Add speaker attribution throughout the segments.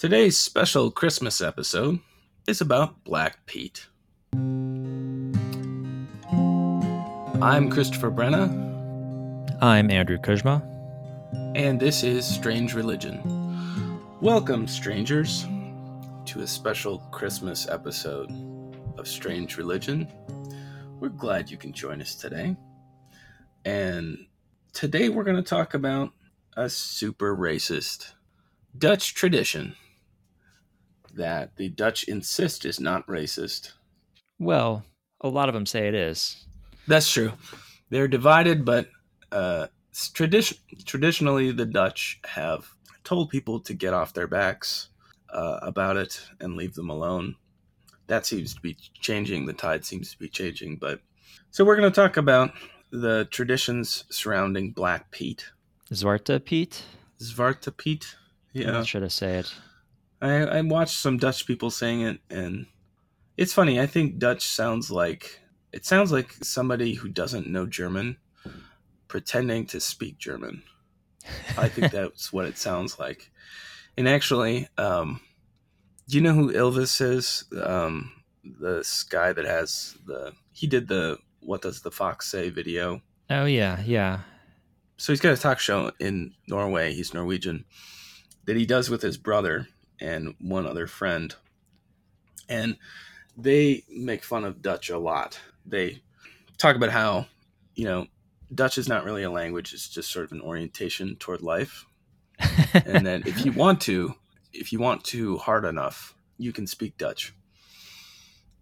Speaker 1: Today's special Christmas episode is about Black Pete. I'm Christopher Brenna,
Speaker 2: I'm Andrew Kuzma.
Speaker 1: and this is Strange Religion. Welcome, strangers, to a special Christmas episode of Strange Religion. We're glad you can join us today. And today we're going to talk about a super racist Dutch tradition that the Dutch insist is not racist.
Speaker 2: Well, a lot of them say it is.
Speaker 1: That's true. They're divided, but uh, s- tradition traditionally the Dutch have told people to get off their backs uh, about it and leave them alone. That seems to be changing. The tide seems to be changing. But so we're going to talk about the traditions surrounding Black Pete,
Speaker 2: Zwarte Piet?
Speaker 1: Zwarte Piet.
Speaker 2: I'm
Speaker 1: Yeah,
Speaker 2: not sure to say it.
Speaker 1: I, I watched some Dutch people saying it, and it's funny. I think Dutch sounds like it sounds like somebody who doesn't know German pretending to speak German. I think that's what it sounds like. And actually, um, do you know who Ylvis is? Um, this guy that has the he did the "What Does the Fox Say" video.
Speaker 2: oh, yeah, yeah.
Speaker 1: So he's got a talk show in Norway. He's Norwegian that he does with his brother and one other friend, and they make fun of Dutch a lot. They talk about how you know Dutch is not really a language; it's just sort of an orientation toward life, and that if you want to, if you want to hard enough, you can speak Dutch.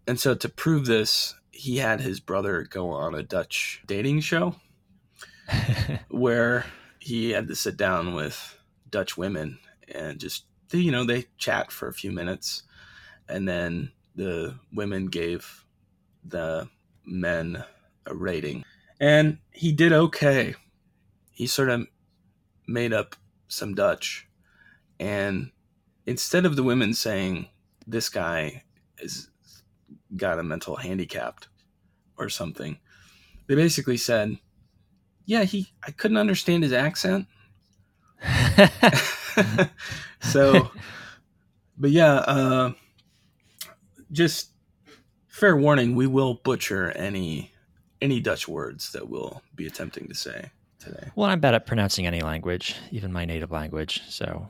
Speaker 1: And so to prove this, he had his brother go on a Dutch dating show where he had to sit down with Dutch women and just they, you know they chat for a few minutes, and then the women gave the men a rating, and he did okay. He sort of made up some Dutch, and instead of the women saying this guy is got a mental handicap or something, they basically said, "Yeah, he I couldn't understand his accent." so, but yeah, uh, just fair warning: we will butcher any any Dutch words that we'll be attempting to say today.
Speaker 2: well, I'm bad at pronouncing any language, even my native language. So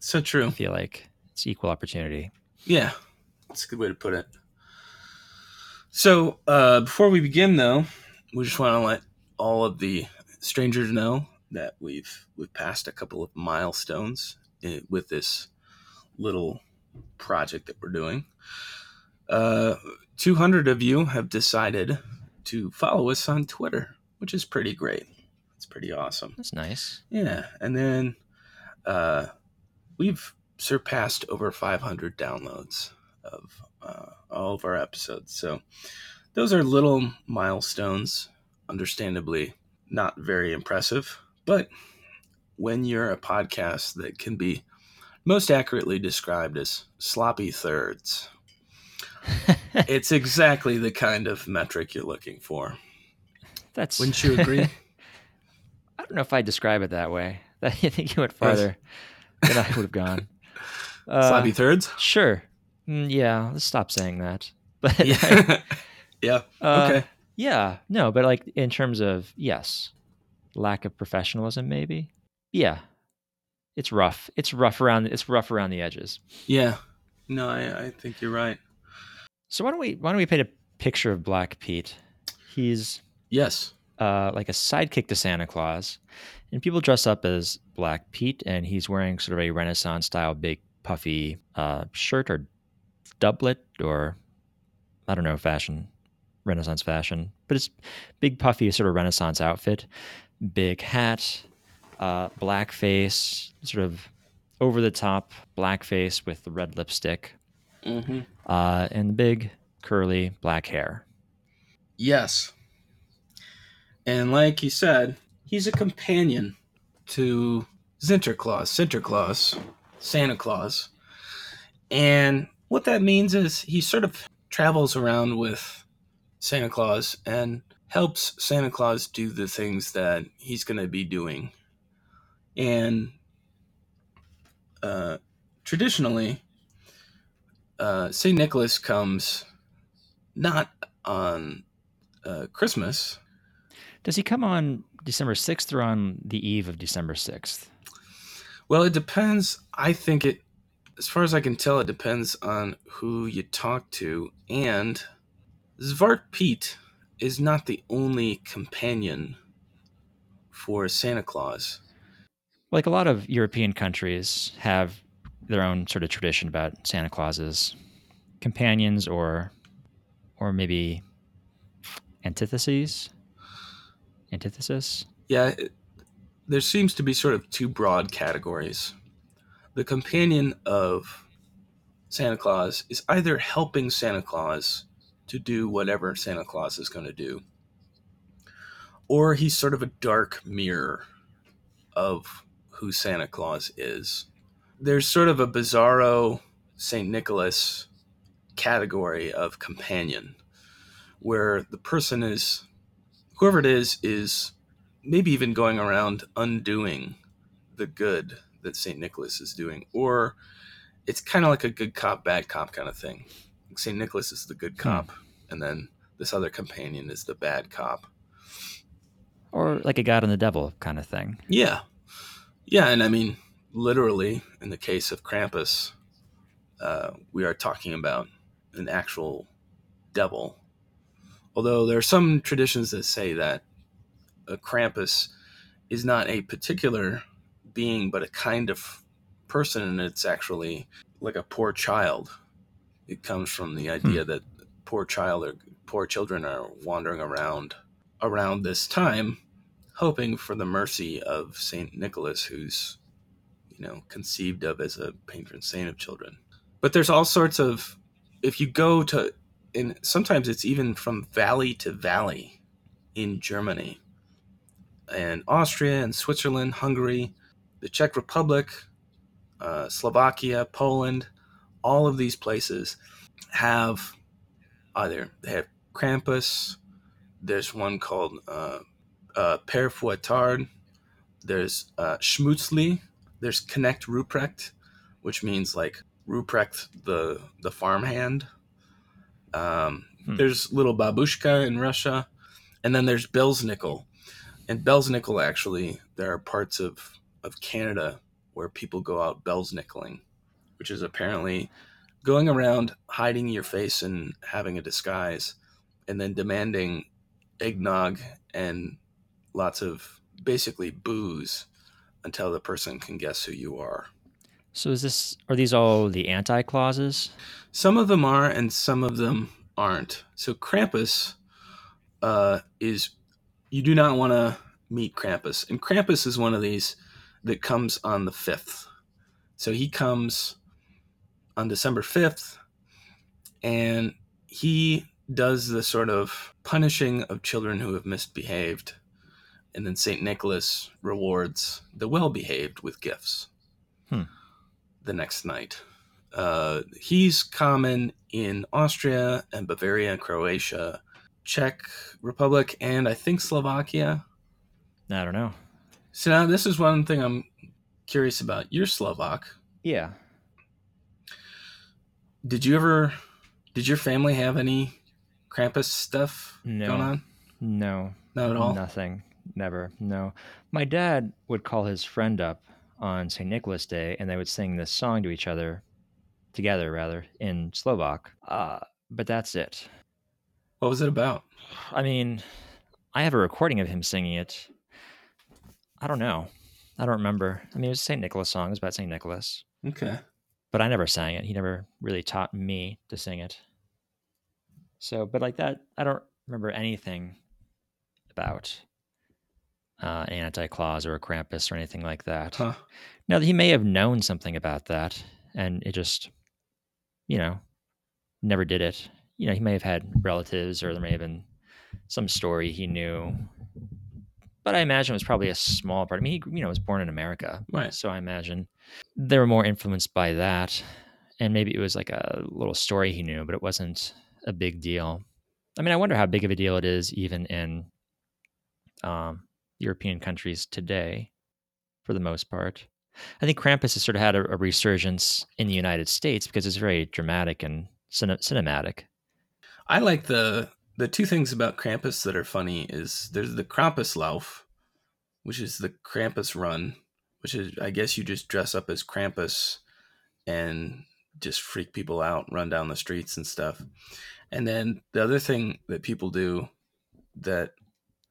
Speaker 1: So true.
Speaker 2: I feel like it's equal opportunity.
Speaker 1: Yeah, that's a good way to put it. So, uh, before we begin, though, we just want to let all of the strangers know that we've we've passed a couple of milestones i with this little project that we're doing. Uh, 200 of you have decided to follow us on Twitter, which is pretty great. It's pretty awesome.
Speaker 2: That's nice.
Speaker 1: Yeah, and then uh, we've surpassed over 500 downloads of uh, all of our episodes. So those are little milestones. Understandably, not very impressive, but when you're a podcast that can be most accurately described as sloppy thirds, it's exactly the kind of metric you're looking for.
Speaker 2: That's.
Speaker 1: Wouldn't you agree?
Speaker 2: I don't know if I describe it that way. I think you went farther than I would have gone. Uh,
Speaker 1: sloppy thirds?
Speaker 2: Sure. Mm, yeah, let's stop saying that. But
Speaker 1: Yeah. yeah.
Speaker 2: Uh,
Speaker 1: Okay.
Speaker 2: Yeah, no, but like in terms of yes, lack of professionalism, maybe. Yeah, it's rough. It's rough around. It's rough around the edges.
Speaker 1: Yeah. No, I, I think you're right.
Speaker 2: So why don't we why don't we paint a picture of Black Pete? He's
Speaker 1: Yes.
Speaker 2: uh, like a sidekick to Santa Claus, and people dress up as Black Pete, and he's wearing sort of a Renaissance style big puffy uh, shirt or doublet or I don't know fashion, Renaissance fashion, but it's big puffy sort of Renaissance outfit, big hat, uh, black face, sort of over the top black face with the red lipstick,
Speaker 1: Mm-hmm.
Speaker 2: uh, and the big curly black hair.
Speaker 1: Yes. And like you said, he's a companion to Sinterklaas, Sinterklaas, Santa Claus. And what that means is he sort of travels around with Santa Claus and helps Santa Claus do the things that he's going to be doing. And uh, traditionally, uh, St. Nicholas comes not on uh, Christmas.
Speaker 2: Does he come on December 6th or on the eve of December 6th?
Speaker 1: Well, it depends. I think it, as far as I can tell, it depends on who you talk to. And Zwart Piet is not the only companion for Santa Claus.
Speaker 2: Like a lot of European countries have their own sort of tradition about Santa Claus's companions or or maybe antitheses antithesis
Speaker 1: Yeah, it, there seems to be sort of two broad categories. The companion of Santa Claus is either helping Santa Claus to do whatever Santa Claus is going to do, or he's sort of a dark mirror of who Santa Claus is. There's sort of a bizarro St. Nicholas category of companion where the person is, whoever it is, is maybe even going around undoing the good that St. Nicholas is doing. Or it's kind of like a good cop, bad cop kind of thing. St. Nicholas is the good cop, and then this other companion is the bad cop.
Speaker 2: or like a god and the devil kind of thing
Speaker 1: Yeah. Yeah, and I mean, literally, in the case of Krampus, uh, we are talking about an actual devil. Although there are some traditions that say that a Krampus is not a particular being, but a kind of person, and it's actually like a poor child. It comes from the idea that poor child or poor children are wandering around around this time hoping for the mercy of Saint Nicholas, who's you know conceived of as a patron saint of children. But there's all sorts of if you go to and sometimes it's even from valley to valley in Germany and Austria and Switzerland, Hungary, the Czech Republic, uh, Slovakia, Poland, all of these places have either they have Krampus. There's one called uh, uh, Père Fouettard. There's uh, Schmutzli. There's Knecht Ruprecht, which means like Ruprecht, the the farmhand. Um,
Speaker 2: Hmm.
Speaker 1: There's little Babushka in Russia, and then there's Belsnickel. And Belsnickel, actually, there are parts of of Canada where people go out Belsnickeling, which is apparently going around hiding your face and having a disguise, and then demanding eggnog and lots of basically booze until the person can guess who you are.
Speaker 2: so is this are these all the anti clauses
Speaker 1: Some of them are, and some of them aren't. So Krampus uh, is you do not want to meet Krampus, and Krampus is one of these that comes on the fifth. So he comes on December fifth, and he does the sort of punishing of children who have misbehaved, and then Saint Nicholas rewards the well-behaved with gifts.
Speaker 2: Hmm.
Speaker 1: The next night. Uh, he's common in Austria and Bavaria and Croatia, Czech Republic, and I think Slovakia.
Speaker 2: i don't know
Speaker 1: So now this is one thing I'm curious about. You're Slovak.
Speaker 2: yeah
Speaker 1: Did you ever? Did your family have any Krampus stuff
Speaker 2: No.
Speaker 1: going on?
Speaker 2: no
Speaker 1: Not at all.
Speaker 2: Nothing. Never. No. My dad would call his friend up on St. Nicholas Day and they would sing this song to each other, together rather, in Slovak. Uh, but that's it.
Speaker 1: What was it about?
Speaker 2: I mean, I have a recording of him singing it. I don't know. I don't remember. I mean, it was a St. Nicholas song. It was about St. Nicholas.
Speaker 1: Okay.
Speaker 2: But I never sang it. He never really taught me to sing it. So, but like that, I don't remember anything about uh, an anti clause or a Krampus or anything like that.
Speaker 1: Huh.
Speaker 2: Now, he may have known something about that and it just, you know, never did it. You know, he may have had relatives or there may have been some story he knew. But I imagine it was probably a small part. I mean, he, you know, was born in America.
Speaker 1: Right.
Speaker 2: So I imagine they were more influenced by that. And maybe it was like a little story he knew, but it wasn't a big deal. I mean, I wonder how big of a deal it is even in um, European countries today, for the most part. I think Krampus has sort of had a, a resurgence in the United States because it's very dramatic and cine- cinematic.
Speaker 1: I like the the two things about Krampus that are funny is there's the Krampuslauf, which is the Krampus run, which is I guess you just dress up as Krampus and just freak people out, run down the streets and stuff. And then the other thing that people do that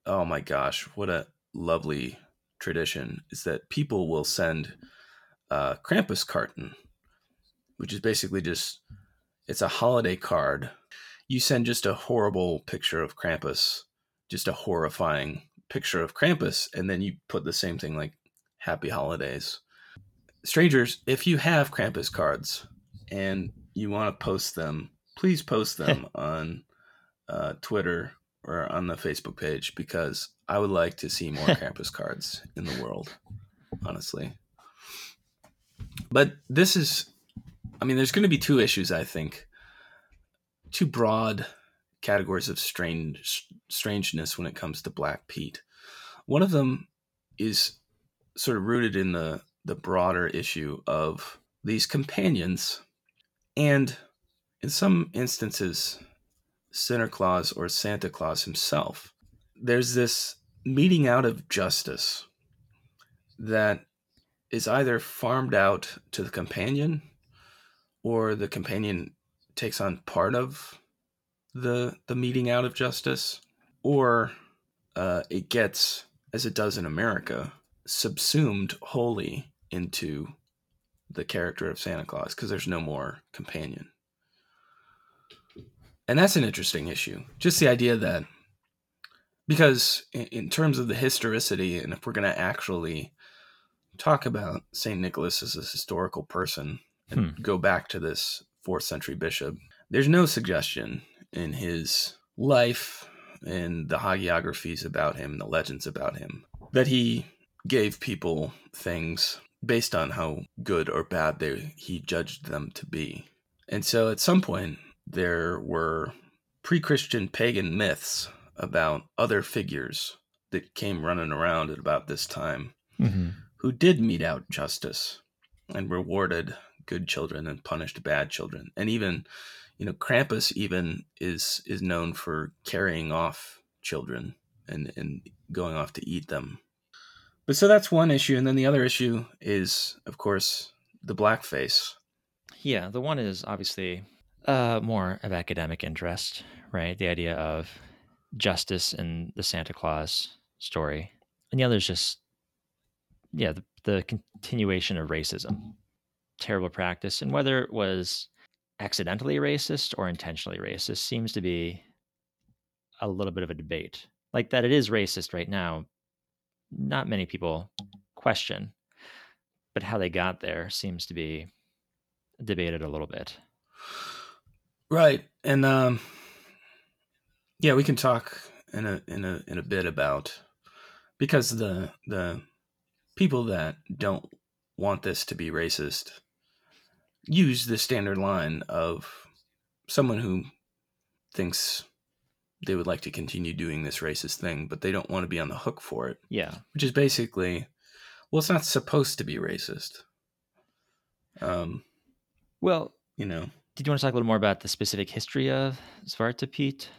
Speaker 1: oh my gosh, what a lovely tradition is that people will send a Krampus carton, which is basically just it's a holiday card. You send just a horrible picture of Krampus, just a horrifying picture of Krampus, and then you put the same thing like Happy Holidays. Strangers, if you have Krampus cards and you want to post them, please post them on uh, Twitter or on the Facebook page because I would like to see more Krampus cards in the world, honestly. But this is, I mean, there's going to be two issues, I think. Two broad categories of strange strangeness when it comes to Black Pete. One of them is sort of rooted in the the broader issue of these companions and in some instances Santa Claus or Santa Claus himself. There's this meting out of justice that is either farmed out to the companion or the companion takes on part of the the meting out of justice or uh, it gets as it does in america subsumed wholly into the character of santa claus because there's no more companion and that's an interesting issue just the idea that because in, in terms of the historicity and if we're going to actually talk about St. Nicholas as a historical person and hmm. go back to this fourth century bishop, there's no suggestion in his life and the hagiographies about him, the legends about him, that he gave people things based on how good or bad they, he judged them to be. And so at some point, there were pre Christian pagan myths about other figures that came running around at about this time. Mm-hmm who did mete out justice and rewarded good children and punished bad children. And even, you know, Krampus even is is known for carrying off children and and going off to eat them. But so that's one issue, and then the other issue is, of course, the blackface.
Speaker 2: Yeah, the one is obviously uh, more of academic interest, right? The idea of justice in the Santa Claus story, and the other is just yeah, the, the continuation of racism, terrible practice, and whether it was accidentally racist or intentionally racist seems to be a little bit of a debate. Like that, it is racist right now. Not many people question, but how they got there seems to be debated a little bit.
Speaker 1: Right, and um, yeah, we can talk in a in a in a bit about because the the people that don't want this to be racist use the standard line of someone who thinks they would like to continue doing this racist thing, but they don't want to be on the hook for it.
Speaker 2: Yeah.
Speaker 1: Which is basically, well, it's not supposed to be racist. Um,
Speaker 2: well,
Speaker 1: you know.
Speaker 2: Did you want to talk a little more about the specific history of Zwarte Piet?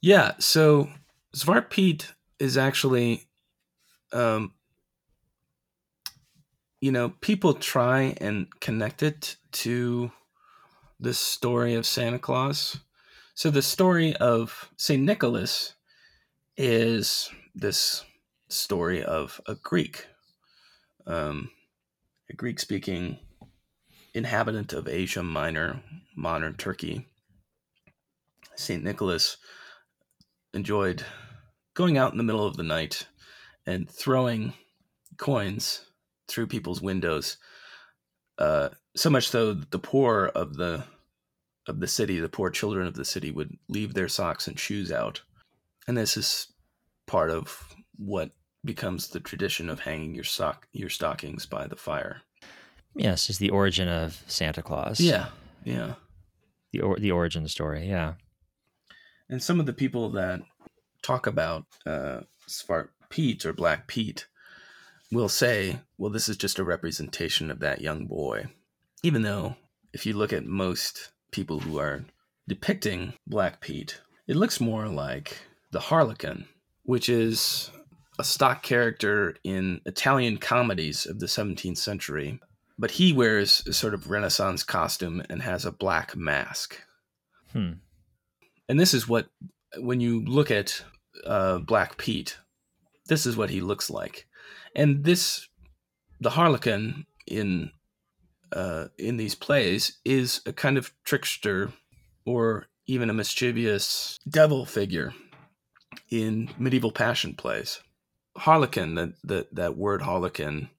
Speaker 1: Yeah. So Zwarte Piet is actually um, you know, people try and connect it to this story of Santa Claus. So the story of St. Nicholas is this story of a Greek, um, a Greek speaking inhabitant of Asia Minor, modern Turkey. St. Nicholas enjoyed going out in the middle of the night and throwing coins through people's windows. Uh, so much so that the poor of the of the city, the poor children of the city, would leave their socks and shoes out, and this is part of what becomes the tradition of hanging your sock your stockings by the fire.
Speaker 2: Yes, is the origin of Santa Claus.
Speaker 1: Yeah, yeah.
Speaker 2: The or, the origin story. Yeah.
Speaker 1: And some of the people that talk about uh, Svart Pete or Black Pete will say, well, this is just a representation of that young boy. Even though, if you look at most people who are depicting Black Pete, it looks more like the Harlequin, which is a stock character in Italian comedies of the 17th century. But he wears a sort of Renaissance costume and has a black mask.
Speaker 2: Hmm.
Speaker 1: And this is what, when you look at uh, Black Pete, this is what he looks like. And this, the Harlequin in uh, in these plays is a kind of trickster or even a mischievous devil figure in medieval passion plays. Harlequin, that that that word Harlequin,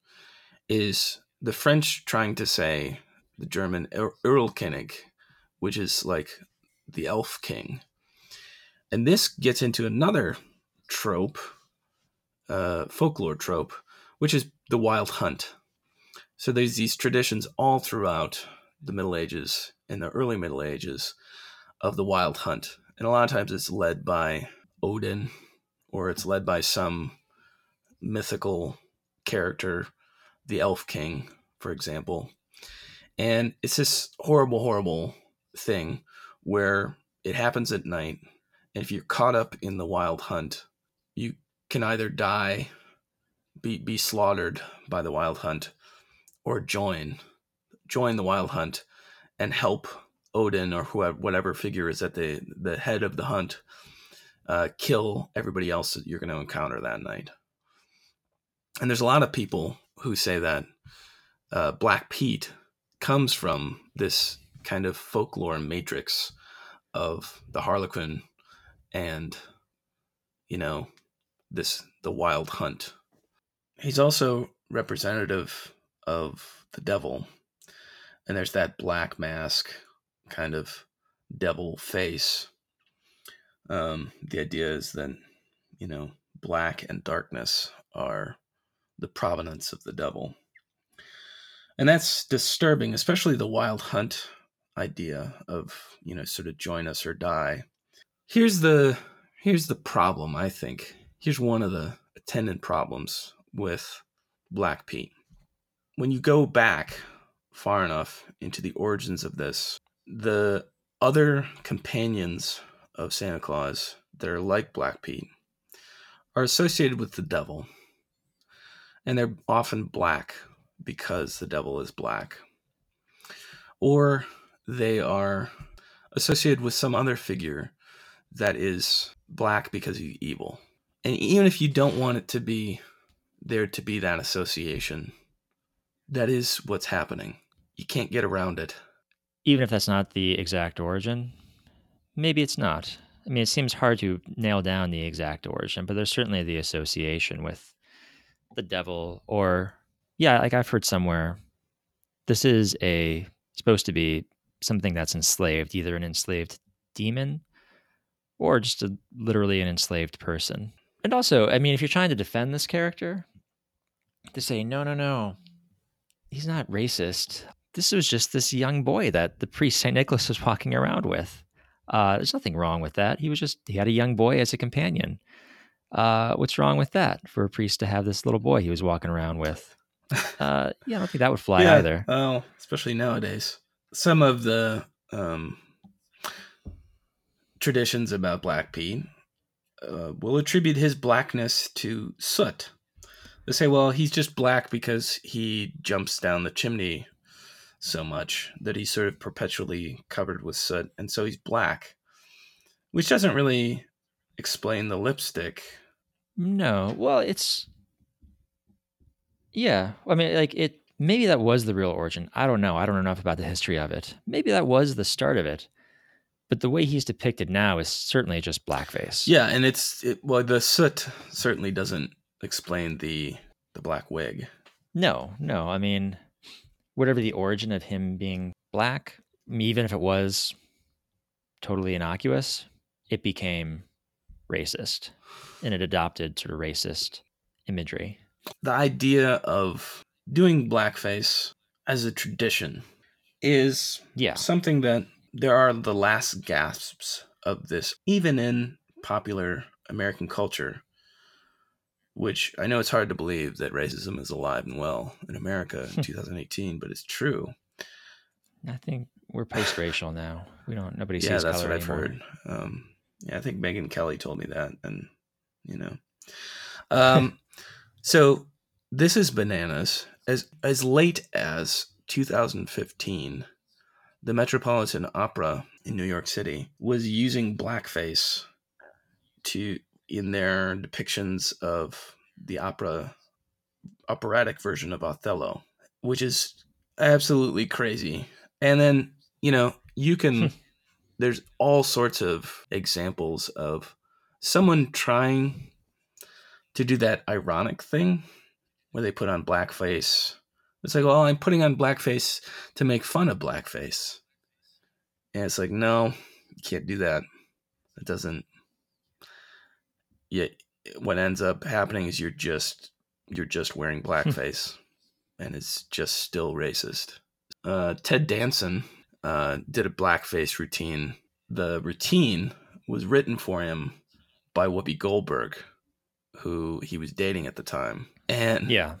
Speaker 1: is the French trying to say the German Erlkönig, which is like the elf king. And this gets into another trope, uh, folklore trope, which is the wild hunt. So there's these traditions all throughout the Middle Ages and the early Middle Ages of the wild hunt. And a lot of times it's led by Odin or it's led by some mythical character, the Elf King, for example. And it's this horrible, horrible thing where it happens at night. And if you're caught up in the wild hunt, you can either die, be, be slaughtered by the wild hunt, or join join the wild hunt and help Odin or whoever, whatever figure is at the the head of the hunt uh, kill everybody else that you're going to encounter that night. And there's a lot of people who say that uh, Black Pete comes from this kind of folklore matrix of the Harlequin and you know this the wild hunt. He's also representative of the devil. And there's that black mask kind of devil face. Um, the idea is that, you know, black and darkness are the provenance of the devil. And that's disturbing, especially the wild hunt idea of, you know, sort of join us or die. Here's the here's the problem, I think. Here's one of the attendant problems with Black Pete when you go back far enough into the origins of this, the other companions of Santa Claus that are like Black Pete are associated with the devil. And they're often black because the devil is black. Or they are associated with some other figure that is black because he's evil. And even if you don't want it to be there to be that association, that is what's happening. You can't get around it.
Speaker 2: Even if that's not the exact origin, maybe it's not. I mean, it seems hard to nail down the exact origin, but there's certainly the association with the devil, or yeah, like I've heard somewhere, this is a supposed to be something that's enslaved, either an enslaved demon or just a, literally an enslaved person. And also, I mean, if you're trying to defend this character, to say no, no, no, he's not racist. This was just this young boy that the priest St. Nicholas was walking around with. Uh, there's nothing wrong with that. He was just, he had a young boy as a companion. Uh, what's wrong with that for a priest to have this little boy he was walking around with? Uh, yeah, I don't think that would fly
Speaker 1: yeah,
Speaker 2: either.
Speaker 1: Well, especially nowadays. Some of the um, traditions about Black Pete uh, will attribute his blackness to soot. They say, well, he's just black because he jumps down the chimney so much that he's sort of perpetually covered with soot, and so he's black, which doesn't really explain the lipstick.
Speaker 2: No, well, it's yeah. I mean, like it. Maybe that was the real origin. I don't know. I don't know enough about the history of it. Maybe that was the start of it. But the way he's depicted now is certainly just blackface.
Speaker 1: Yeah, and it's it, well, the soot certainly doesn't explain the the black wig.
Speaker 2: No, no. I mean, whatever the origin of him being black, even if it was totally innocuous, it became racist and it adopted sort of racist imagery.
Speaker 1: The idea of doing blackface as a tradition is
Speaker 2: yeah.
Speaker 1: something that there are the last gasps of this, even in popular American culture which I know it's hard to believe that racism is alive and well in America
Speaker 2: Hmm.
Speaker 1: in 2018, but it's true.
Speaker 2: I think we're post-racial now. We don't. Nobody
Speaker 1: yeah,
Speaker 2: sees
Speaker 1: that's
Speaker 2: color
Speaker 1: what I've heard. Um, yeah, I think Megyn Kelly told me that, and you know, um, so this is bananas. As as late as 2015, the Metropolitan Opera in New York City was using blackface to in their depictions of the opera operatic version of Othello, which is absolutely crazy. And then, you know, you can there's all sorts of examples of someone trying to do that ironic thing where they put on blackface. It's like, well, I'm putting on blackface to make fun of blackface. And it's like, no, you can't do that. It doesn't. Yeah, what ends up happening is you're just you're just wearing blackface, and it's just still racist. Uh, Ted Danson uh, did a blackface routine. The routine was written for him by Whoopi Goldberg, who he was dating at the time, and
Speaker 2: Yeah.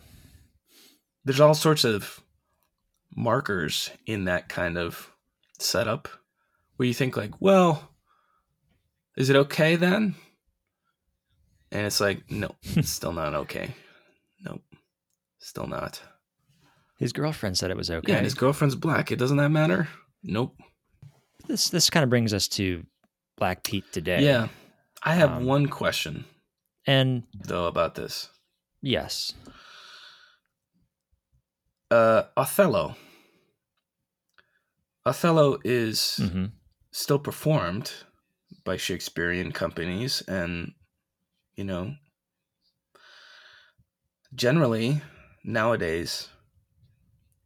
Speaker 1: there's all sorts of markers in that kind of setup where you think like, well, is it okay then? And it's like, no, still not okay. Nope, still not.
Speaker 2: His girlfriend said it was okay.
Speaker 1: Yeah, and his girlfriend's black. It doesn't that matter? Nope.
Speaker 2: this this kind of brings us to Black Pete today.
Speaker 1: Yeah, I have
Speaker 2: Um,
Speaker 1: one question
Speaker 2: And
Speaker 1: though about this.
Speaker 2: yes.
Speaker 1: Uh, Othello. Othello is
Speaker 2: hmm
Speaker 1: still performed by Shakespearean companies and you know generally nowadays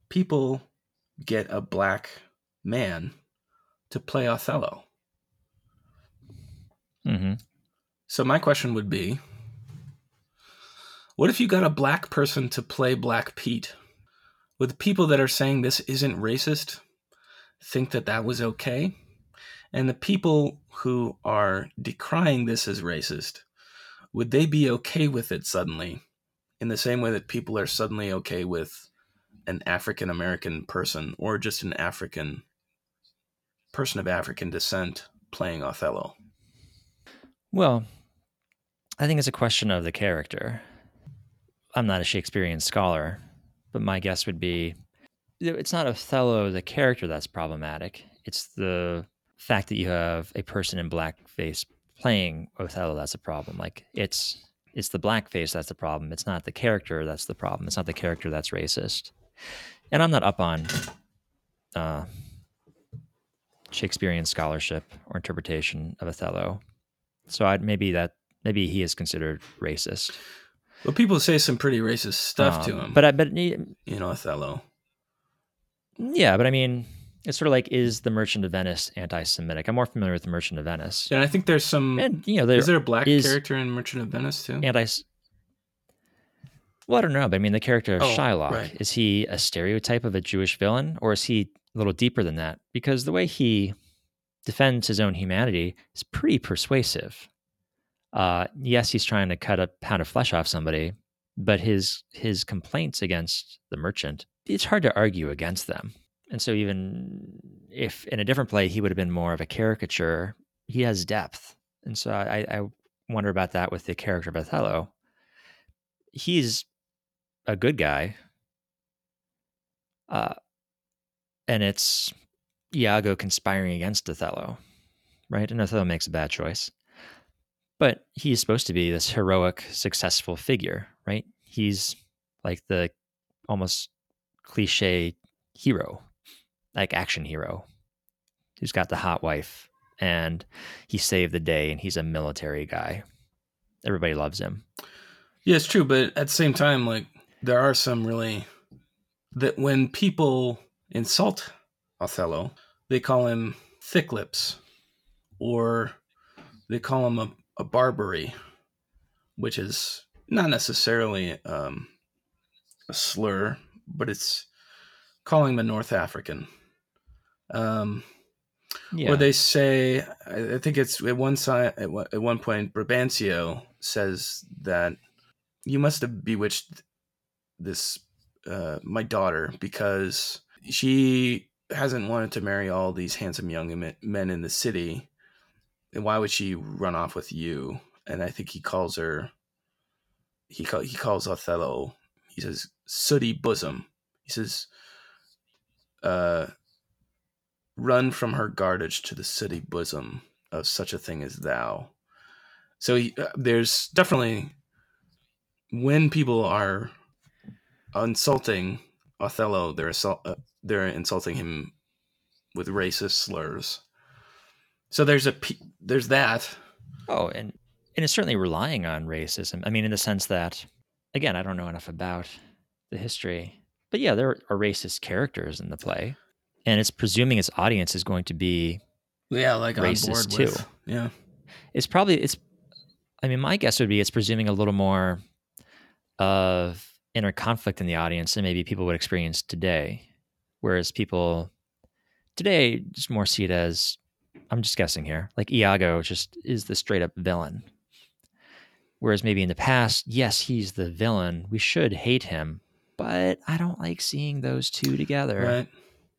Speaker 1: people get a black man to play Othello.
Speaker 2: hmm
Speaker 1: So my question would be what if you got a black person to play Black Pete? Would the people that are saying this isn't racist think that that was okay? And the people who are decrying this as racist, would they be okay with it suddenly in the same way that people are suddenly okay with an African American person or just an African person of African descent playing Othello?
Speaker 2: Well, I think it's a question of the character. I'm not a Shakespearean scholar, but my guess would be it's not Othello, the character, that's problematic. It's the fact that you have a person in blackface playing Othello that's a problem. Like it's it's the blackface that's the problem. It's not the character that's the problem. It's not the character that's racist. And I'm not up on uh, Shakespearean scholarship or interpretation of Othello. So I'd maybe that maybe he is considered racist.
Speaker 1: Well, people say some pretty racist stuff to
Speaker 2: Um,
Speaker 1: him,
Speaker 2: But I but
Speaker 1: you know, Othello.
Speaker 2: yeah, but I mean, it's sort of like is the Merchant of Venice anti-Semitic? I'm more familiar with the Merchant of Venice,
Speaker 1: And I think there's some.
Speaker 2: and you know, there
Speaker 1: is there a black character in Merchant of Venice too?
Speaker 2: anti. Well, I don't know, but I mean, the character of
Speaker 1: Oh,
Speaker 2: Shylock
Speaker 1: right.
Speaker 2: is he a stereotype of a Jewish villain, or is he a little deeper than that? Because the way he defends his own humanity is pretty persuasive. Uh, yes, he's trying to cut a pound of flesh off somebody, but his his complaints against the merchant, it's hard to argue against them. And so, even if in a different play he would have been more of a caricature, he has depth. And so, I, I wonder about that with the character of Othello. He's a good guy, uh, and it's Iago conspiring against Othello, right? And Othello makes a bad choice. But he's supposed to be this heroic, successful figure, right? He's like the almost cliche hero, like action hero, who's got the hot wife and he saved the day and he's a military guy. Everybody loves him.
Speaker 1: Yeah, it's true, but at the same time, like there are some really that when people insult Othello, they call him thick lips, or they call him a, a Barbary, which is not necessarily um, a slur, but it's calling him a North African. Um,
Speaker 2: Yeah.
Speaker 1: Or they say, I think it's at one side at at one point, Brabantio says that you must have bewitched this uh, my daughter because she hasn't wanted to marry all these handsome young men in the city. And why would she run off with you? And i think he calls her he call, he calls othello he says sooty bosom. He says uh run from her guardage to the sooty bosom of such a thing as thou so uh, there's definitely when people are insulting Othello, they're assault, uh, they're insulting him with racist slurs. So there's a there's that.
Speaker 2: Oh, and and it's certainly relying on racism. I mean, in the sense that, again, I don't know enough about the history, but yeah, there are racist characters in the play, and it's presuming its audience is going to be
Speaker 1: yeah, like racist too. With, yeah,
Speaker 2: it's probably it's. I mean, my guess would be it's presuming a little more of inner conflict in the audience than maybe people would experience today. Whereas people today just more see it as I'm just guessing here, like Iago just is the straight up villain. Whereas maybe in the past, yes, he's the villain. We should hate him, but I don't like seeing those two together.
Speaker 1: Right.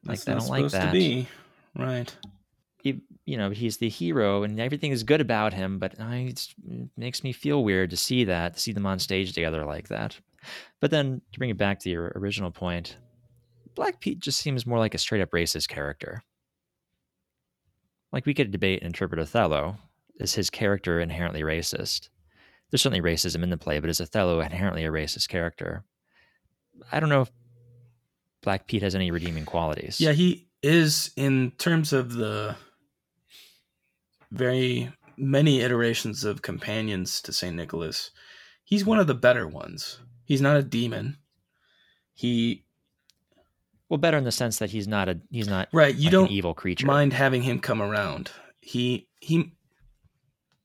Speaker 1: That's like I don't like that. To be. Right.
Speaker 2: He, you know, he's the hero and everything is good about him, but I, it makes me feel weird to see that, to see them on stage together like that. But then to bring it back to your original point, Black Pete just seems more like a straight up racist character. Like we could debate and interpret Othello. Is his character inherently racist? There's certainly racism in the play, but is Othello inherently a racist character? I don't know if Black Pete has any redeeming qualities.
Speaker 1: Yeah, he is in terms of the very many iterations of companions to St. Nicholas. He's one of the better ones. He's not a demon. He
Speaker 2: well, better in the sense that he's not a he's not
Speaker 1: right. You like don't
Speaker 2: evil creature.
Speaker 1: Mind having him come around. He he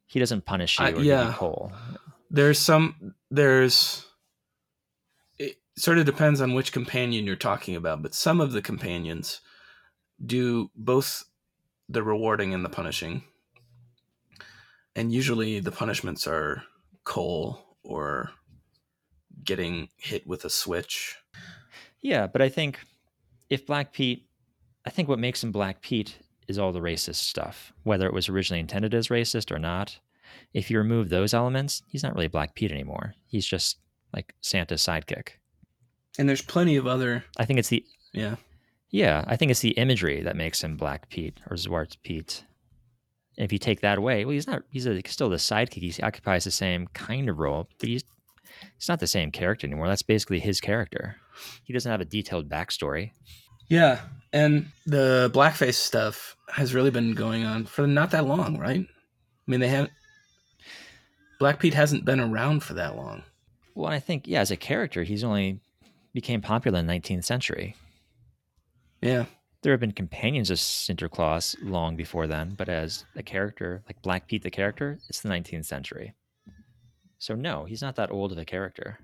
Speaker 2: he doesn't punish you. Uh, yeah.
Speaker 1: There's some there's sort of depends on which companion you're talking about, but some of the companions do both the rewarding and the punishing. And usually the punishments are coal or getting hit with a switch.
Speaker 2: Yeah, but I think if Black Pete, I think what makes him Black Pete is all the racist stuff, whether it was originally intended as racist or not. If you remove those elements, he's not really Black Pete anymore. He's just like Santa's sidekick.
Speaker 1: And there's plenty of other.
Speaker 2: I think it's the.
Speaker 1: Yeah.
Speaker 2: Yeah, I think it's the imagery that makes him Black Pete or Zwart Pete. And if you take that away, well, he's not. He's a, still the sidekick. He occupies the same kind of role, but he's he's not the same character anymore. That's basically his character. He doesn't have a detailed backstory.
Speaker 1: Yeah, and the blackface stuff has really been going on for not that long, right? I mean, they haven't. Black Pete hasn't been around for that long.
Speaker 2: Well, I think yeah, as a character, he's only became popular in the 19th century.
Speaker 1: Yeah.
Speaker 2: There have been companions of Sinterklaas long before then, but as a character, like Black Pete the character, it's the 19th century. So no, he's not that old of a character.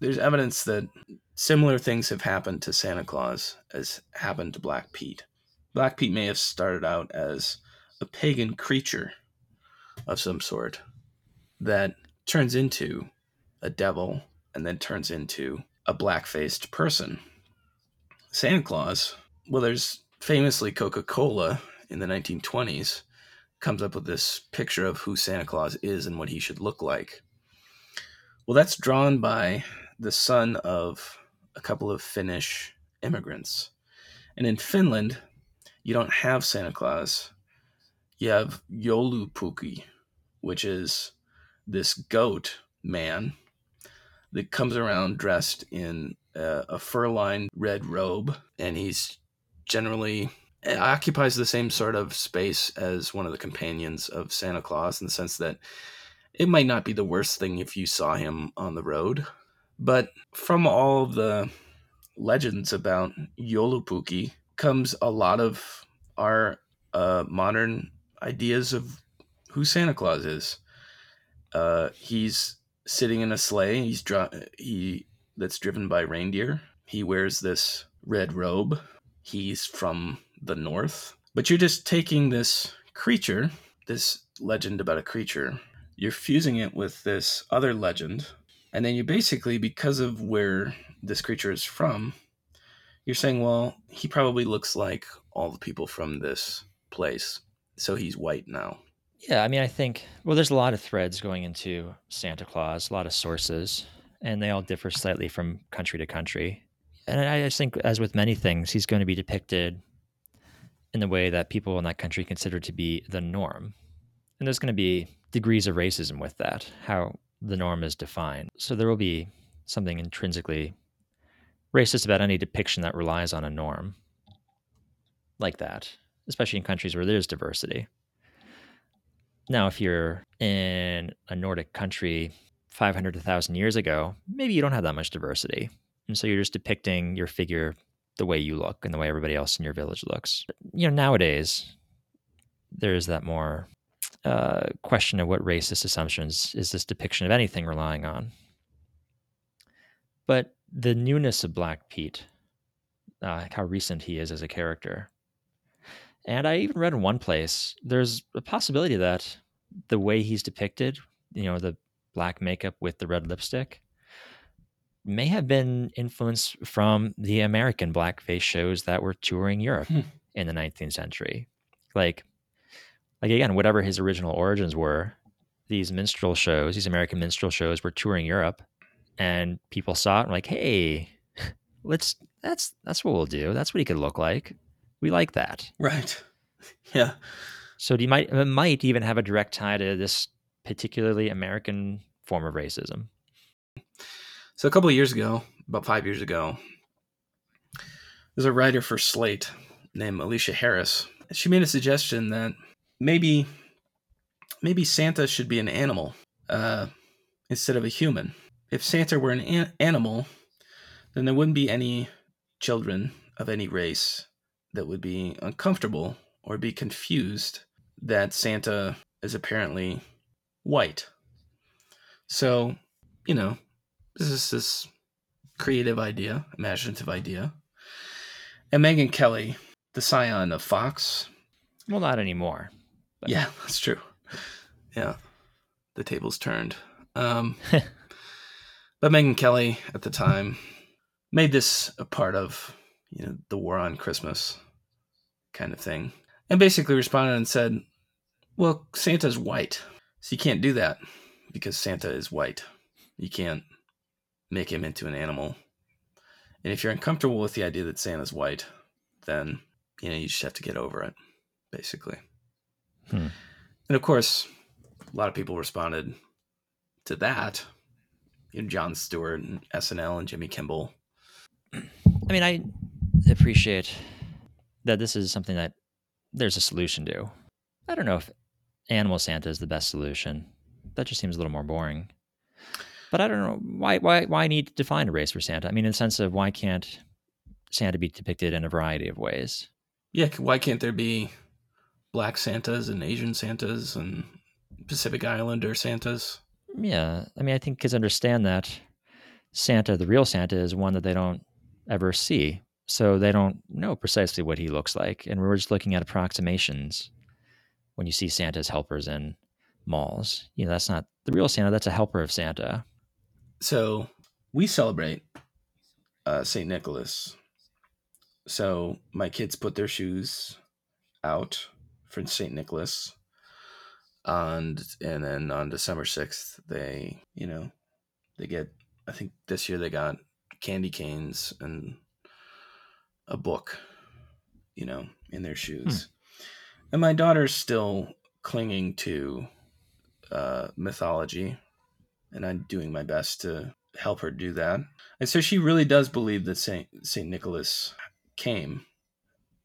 Speaker 1: There's evidence that similar things have happened to Santa Claus as happened to Black Pete. Black Pete may have started out as a pagan creature of some sort that turns into a devil and then turns into a black faced person. Santa Claus, well, there's famously Coca Cola in the 1920s comes up with this picture of who Santa Claus is and what he should look like. Well, that's drawn by the son of a couple of Finnish immigrants. And in Finland, you don't have Santa Claus. You have Joulupukki, which is this goat man that comes around dressed in a, a fur-lined red robe, and he's generally occupies the same sort of space as one of the companions of Santa Claus in the sense that it might not be the worst thing if you saw him on the road. But from all the legends about Joulupukki comes a lot of our uh, modern ideas of who Santa Claus is. Uh, he's sitting in a sleigh. He's dri- he that's driven by reindeer. He wears this red robe. He's from the north. But you're just taking this creature, this legend about a creature, you're fusing it with this other legend And then you basically, because of where this creature is from, you're saying, well, he probably looks like all the people from this place. So he's white now.
Speaker 2: Yeah, I mean, I think, well, there's a lot of threads going into Santa Claus, a lot of sources, and they all differ slightly from country to country. And I just think, as with many things, he's going to be depicted in the way that people in that country consider to be the norm. And there's going to be degrees of racism with that, how the norm is defined. So there will be something intrinsically racist about any depiction that relies on a norm like that, especially in countries where there's diversity. Now, if you're in a Nordic country 500 to 1,000 years ago, maybe you don't have that much diversity. And so you're just depicting your figure the way you look and the way everybody else in your village looks. You know, nowadays, there is that more uh, question of what racist assumptions is this depiction of anything relying on. But the newness of Black Pete, uh, how recent he is as a character. And I even read in one place there's a possibility that the way he's depicted, you know, the black makeup with the red lipstick, may have been influenced from the American blackface shows that were touring Europe hmm. in the 19th century. Like, like again, whatever his original origins were, these minstrel shows, these American minstrel shows were touring Europe and people saw it and like, hey, let's that's that's what we'll do. That's what he could look like. We like that.
Speaker 1: Right. Yeah.
Speaker 2: So you might it might even have a direct tie to this particularly American form of racism.
Speaker 1: So a couple of years ago, about five years ago, there's a writer for Slate named Aisha Harris. She made a suggestion that maybe maybe Santa should be an animal uh, instead of a human if Santa were an, an animal, then there wouldn't be any children of any race that would be uncomfortable or be confused that Santa is apparently white. So, you know, this is this creative idea, imaginative idea. And Megyn Kelly, the scion of Fox.
Speaker 2: Well, not anymore.
Speaker 1: But. Yeah, that's true. Yeah, the tables turned. Um, But Megyn Kelly at the time made this a part of you know the war on Christmas kind of thing, and basically responded and said, "Well, Santa's white, so you can't do that because Santa is white. You can't make him into an animal. And if you're uncomfortable with the idea that Santa's white, then you know you just have to get over it, basically." Hmm. And of course, a lot of people responded to that you know, Jon Stewart and SNL and Jimmy Kimmel.
Speaker 2: I mean, I appreciate that this is something that there's a solution to. I don't know if Animal Santa is the best solution. That just seems a little more boring. But I don't know why why why need to define a race for Santa? I mean, in the sense of why can't Santa be depicted in a variety of ways?
Speaker 1: Yeah, why can't there be black Santas and Asian Santas and Pacific Islander Santas?
Speaker 2: Yeah, I mean, I think kids understand that Santa, the real Santa, is one that they don't ever see, so they don't know precisely what he looks like, and we're just looking at approximations when you see Santa's helpers in malls. You know, that's not the real Santa; that's a helper of Santa.
Speaker 1: So we celebrate uh, Saint Nicholas. So my kids put their shoes out for Saint Nicholas and and then on December sixth, they you know they get I think this year they got candy canes and a book, you know, in their shoes. Hmm. And my daughter's still clinging to uh, mythology, and I'm doing my best to help her do that. And so she really does believe that Saint Saint Nicholas came,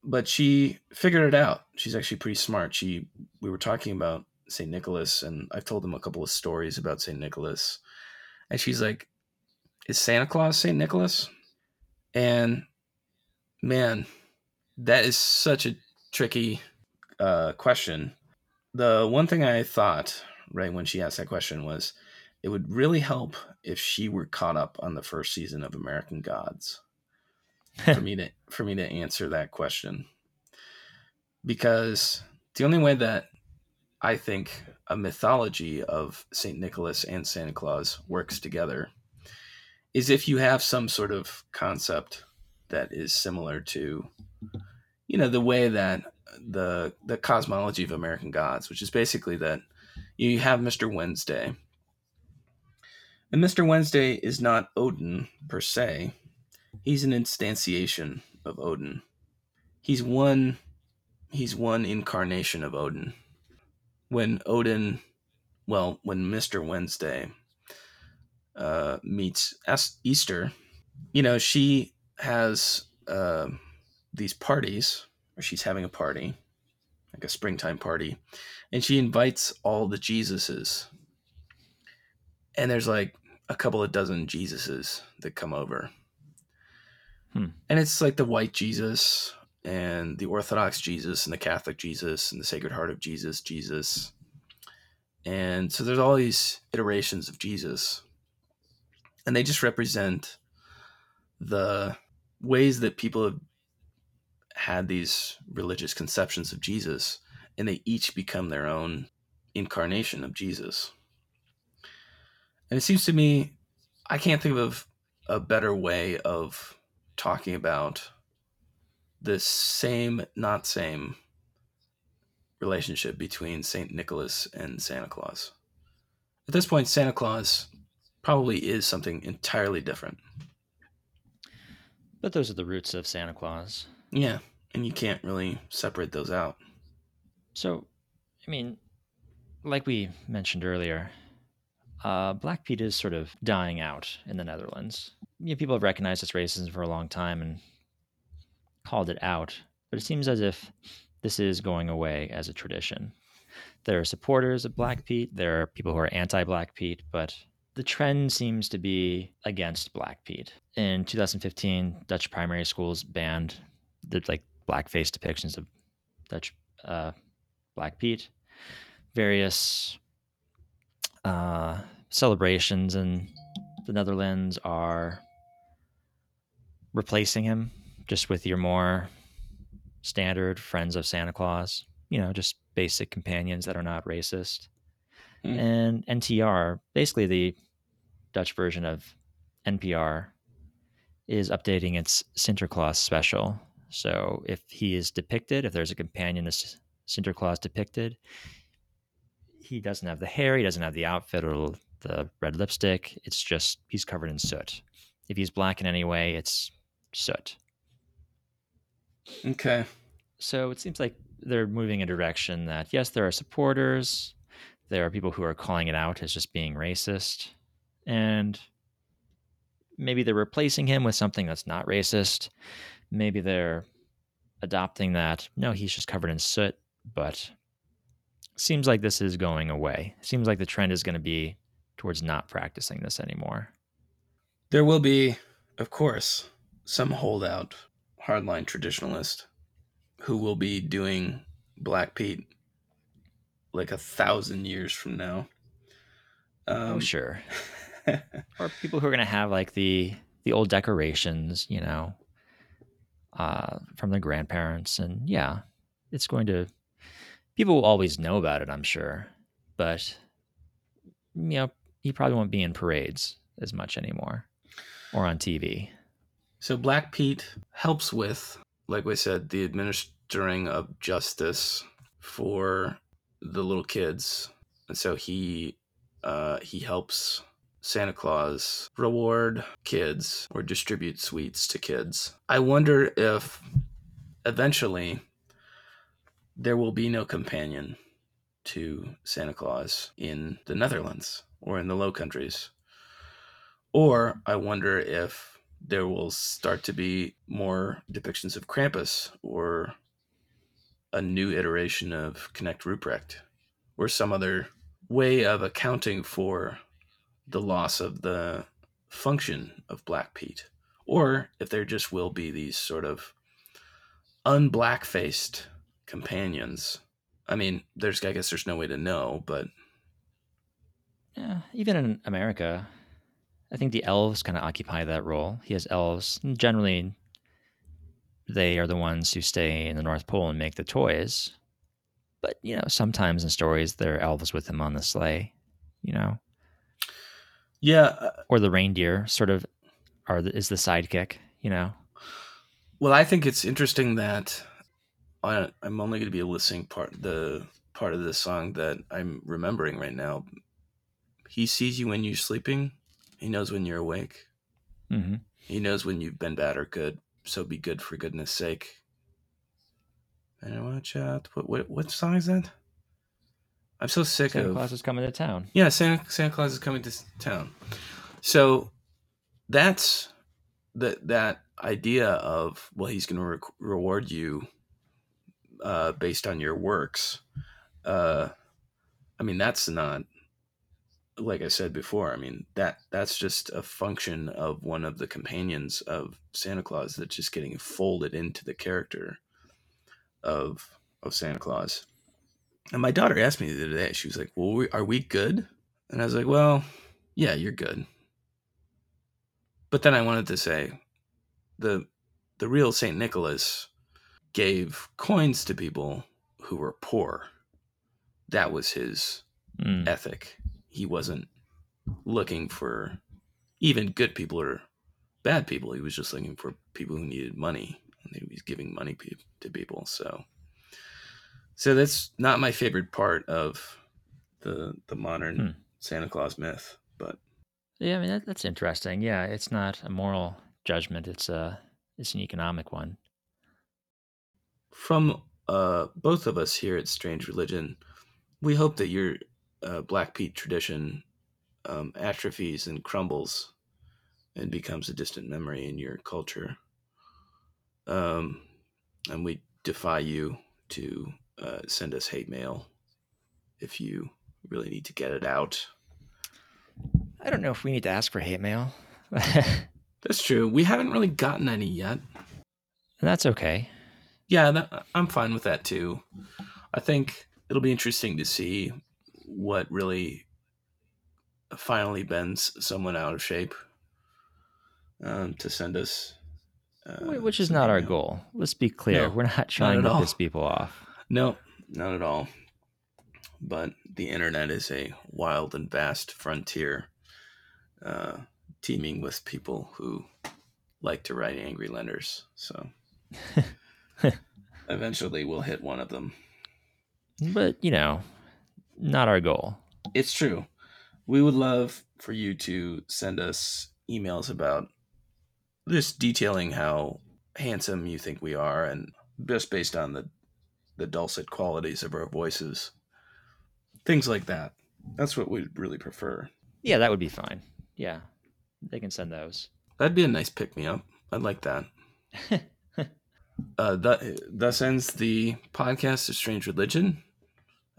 Speaker 1: but she figured it out. She's actually pretty smart. She we were talking about St. Nicholas, and I've told them a couple of stories about St. Nicholas. And she's like, Is Santa Claus St. Nicholas? And man, that is such a tricky uh, question. The one thing I thought right when she asked that question was it would really help if she were caught up on the first season of American Gods for me to for me to answer that question because the only way that I think a mythology of St. Nicholas and Santa Claus works together is if you have some sort of concept that is similar to you know the way that the the cosmology of American gods, which is basically that you have Mr. Wednesday. And Mr. Wednesday is not Odin per se. He's an instantiation of Odin. He's one he's one incarnation of Odin. When Odin well, when Mr. Wednesday uh, meets Easter, you know, she has uh, these parties, or she's having a party, like a springtime party, and she invites all the Jesuses. And there's like a couple of dozen Jesuses that come over. Hmm. And it's like the white Jesus and the Orthodox Jesus and the Catholic Jesus and the Sacred Heart of Jesus, Jesus. And so there's all these iterations of Jesus. And they just represent the ways that people have had these religious conceptions of Jesus, and they each become their own incarnation of Jesus. And it seems to me, I can't think of a better way of talking about this same, not same relationship between St. Nicholas and Santa Claus. At this point, Santa Claus probably is something entirely different.
Speaker 2: But those are the roots of Santa Claus.
Speaker 1: Yeah, and you can't really separate those out.
Speaker 2: So, I mean, like we mentioned earlier, uh, Black Pete is sort of dying out in the Netherlands. You know, people have recognized its racism for a long time and called it out, but it seems as if this is going away as a tradition. There are supporters of Black Pete, there are people who are anti Black Pete, but the trend seems to be against Black Pete. In 2015, Dutch primary schools banned the like blackface depictions of Dutch uh, Black Pete. Various uh, celebrations in the Netherlands are replacing him just with your more standard friends of Santa Claus, you know, just basic companions that are not racist. Mm. And NTR, basically the Dutch version of NPR is updating its Sinterklaas special. So if he is depicted, if there's a companion as Sinterklaas depicted, he doesn't have the hair, he doesn't have the outfit or the red lipstick. It's just he's covered in soot. If he's black in any way, it's soot.
Speaker 1: Okay.
Speaker 2: So it seems like they're moving in a direction that yes, there are supporters, there are people who are calling it out as just being racist, and maybe they're replacing him with something that's not racist. Maybe they're adopting that. No, he's just covered in soot, but seems like this is going away. Seems like the trend is going to be towards not practicing this anymore.
Speaker 1: There will be, of course, some holdout hardline traditionalist who will be doing Black Pete like a thousand years from now.
Speaker 2: Oh, um, oh, sure. or people who are going to have like the the old decorations, you know, uh, from the grandparents, and yeah, it's going to. People will always know about it, I'm sure, but you know, he probably won't be in parades as much anymore, or on TV.
Speaker 1: So Black Pete helps with, like we said, the administering of justice for the little kids, and so he uh, he helps Santa Claus reward kids or distribute sweets to kids. I wonder if eventually there will be no companion to Santa Claus in the Netherlands or in the Low Countries. Or I wonder if there will start to be more depictions of Krampus or a new iteration of Knecht Ruprecht or some other way of accounting for the loss of the function of Black Pete. Or if there just will be these sort of unblack faced companions. I mean, there's I guess there's no way to know, but
Speaker 2: yeah, even in America, I think the elves kind of occupy that role. He has elves. Generally, they are the ones who stay in the North Pole and make the toys. But, you know, sometimes in stories, there are elves with them on the sleigh, you know?
Speaker 1: Yeah. Uh,
Speaker 2: or the reindeer, sort of are the, is the sidekick. You know.
Speaker 1: Well, I think it's interesting that I, I'm only going to be listening part the part of this song that I'm remembering right now. He sees you when you're sleeping. He knows when you're awake.
Speaker 2: Mm-hmm.
Speaker 1: He knows when you've been bad or good. So be good for goodness sake. And watch out. What what what song is that? I'm so sick
Speaker 2: Santa
Speaker 1: of Santa
Speaker 2: Claus is coming to town.
Speaker 1: yeah. Santa Santa Claus is coming to town. So that's that that idea of well, he's going to re- reward you uh, based on your works. Uh, I mean, that's not like I said before. I mean that that's just a function of one of the companions of Santa Claus that's just getting folded into the character of of Santa Claus. And my daughter asked me the other day. She was like, "Well, we, are we good?" And I was like, "Well, yeah, you're good." But then I wanted to say, the the real Saint Nicholas gave coins to people who were poor. That was his
Speaker 2: Mm.
Speaker 1: ethic. He wasn't looking for even good people or bad people. He was just looking for people who needed money, and he was giving money pe- to people. So, so that's not my favorite part of the the modern
Speaker 2: Hmm.
Speaker 1: Santa Claus myth. But
Speaker 2: Yeah, I mean that, that's interesting. Yeah, it's not a moral judgment; it's a it's an economic one.
Speaker 1: from uh, both of us here at Strange Religion, we hope that your uh, Black Pete tradition um, atrophies and crumbles and becomes a distant memory in your culture. Um, and we defy you to uh, send us hate mail if you really need to get it out.
Speaker 2: I don't know if we need to ask for hate mail.
Speaker 1: That's true. We haven't really gotten any yet.
Speaker 2: that's okay.
Speaker 1: Yeah, that, I'm fine with that too. I think it'll be interesting to see what really finally bends someone out of shape um, to send us. Uh,
Speaker 2: Which is not our
Speaker 1: email.
Speaker 2: goal. Let's be clear.
Speaker 1: No,
Speaker 2: We're not trying
Speaker 1: at
Speaker 2: to piss people off.
Speaker 1: No, not at all. But the internet is a wild and vast frontier, uh, teeming with people who like to write angry letters. So eventually we'll hit one of them.
Speaker 2: But, you know, not our goal.
Speaker 1: It's true. We would love for you to send us emails about just detailing how handsome you think we are and just based on the the dulcet qualities of our voices. Things like that. That's what we'd really prefer.
Speaker 2: Yeah, that would be fine. Yeah, they can send those.
Speaker 1: That'd be a nice pick me up. I'd like that. Uh, that thus ends the podcast of Strange Religion.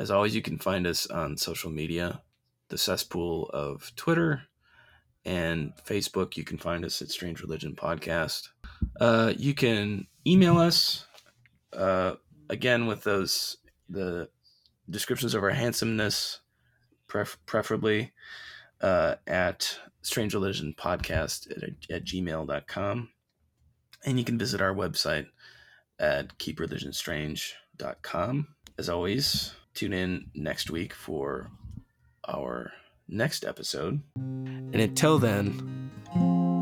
Speaker 1: As always, you can find us on social media, the cesspool of Twitter and Facebook. You can find us at Strange Religion Podcast. Uh, you can email us uh, again with those the descriptions of our handsomeness, pref- preferably uh, at Strange Religion Podcast at, at gmail.com. And you can visit our website at keepreligionsstrange.com. As always, tune in next week for our next episode. And until then,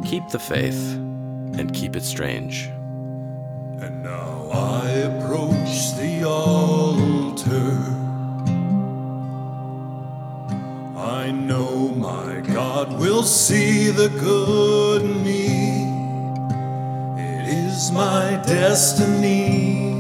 Speaker 1: keep the faith and keep it strange.
Speaker 3: And now I approach the altar. I know my God will see the good in me. It is my destiny.